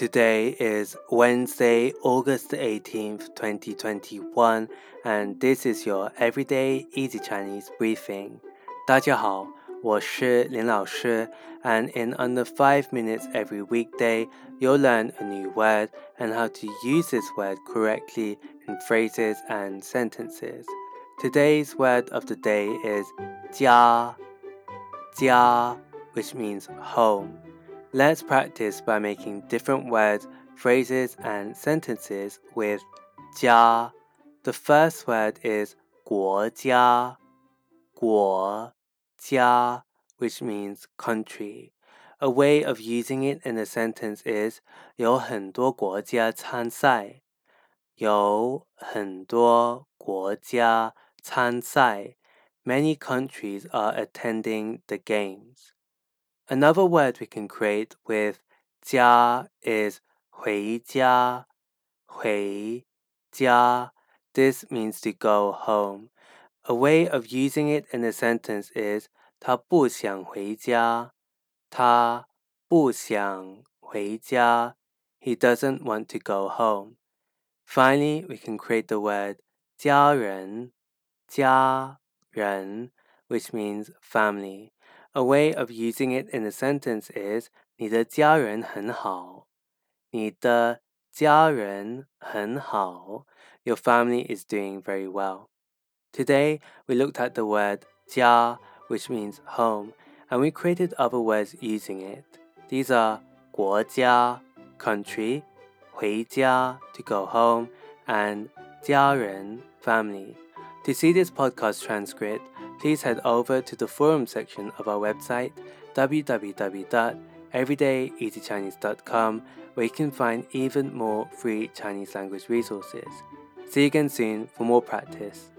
Today is Wednesday, August 18th, 2021, and this is your everyday easy Chinese briefing. 大家好，我是林老师, and in under 5 minutes every weekday, you'll learn a new word and how to use this word correctly in phrases and sentences. Today's word of the day is 家,家, which means home. Let's practice by making different words, phrases, and sentences with 家. The first word is 国家,国家, which means country. A way of using it in a sentence is 有很多国家参赛。有很多国家参赛。Many countries are attending the games. Another word we can create with 家 is 回家,回家. This means to go home. A way of using it in a sentence is 他不想回家。他不想回家。He doesn't want to go home. Finally, we can create the word 家人,家人, which means family. A way of using it in a sentence is 你的家人很好。你的家人很好。Your family is doing very well. Today, we looked at the word 家, which means home, and we created other words using it. These are 国家, country, 回家, to go home, and 家人, family. To see this podcast transcript, please head over to the forum section of our website www.everydayeasychinese.com where you can find even more free Chinese language resources. See you again soon for more practice.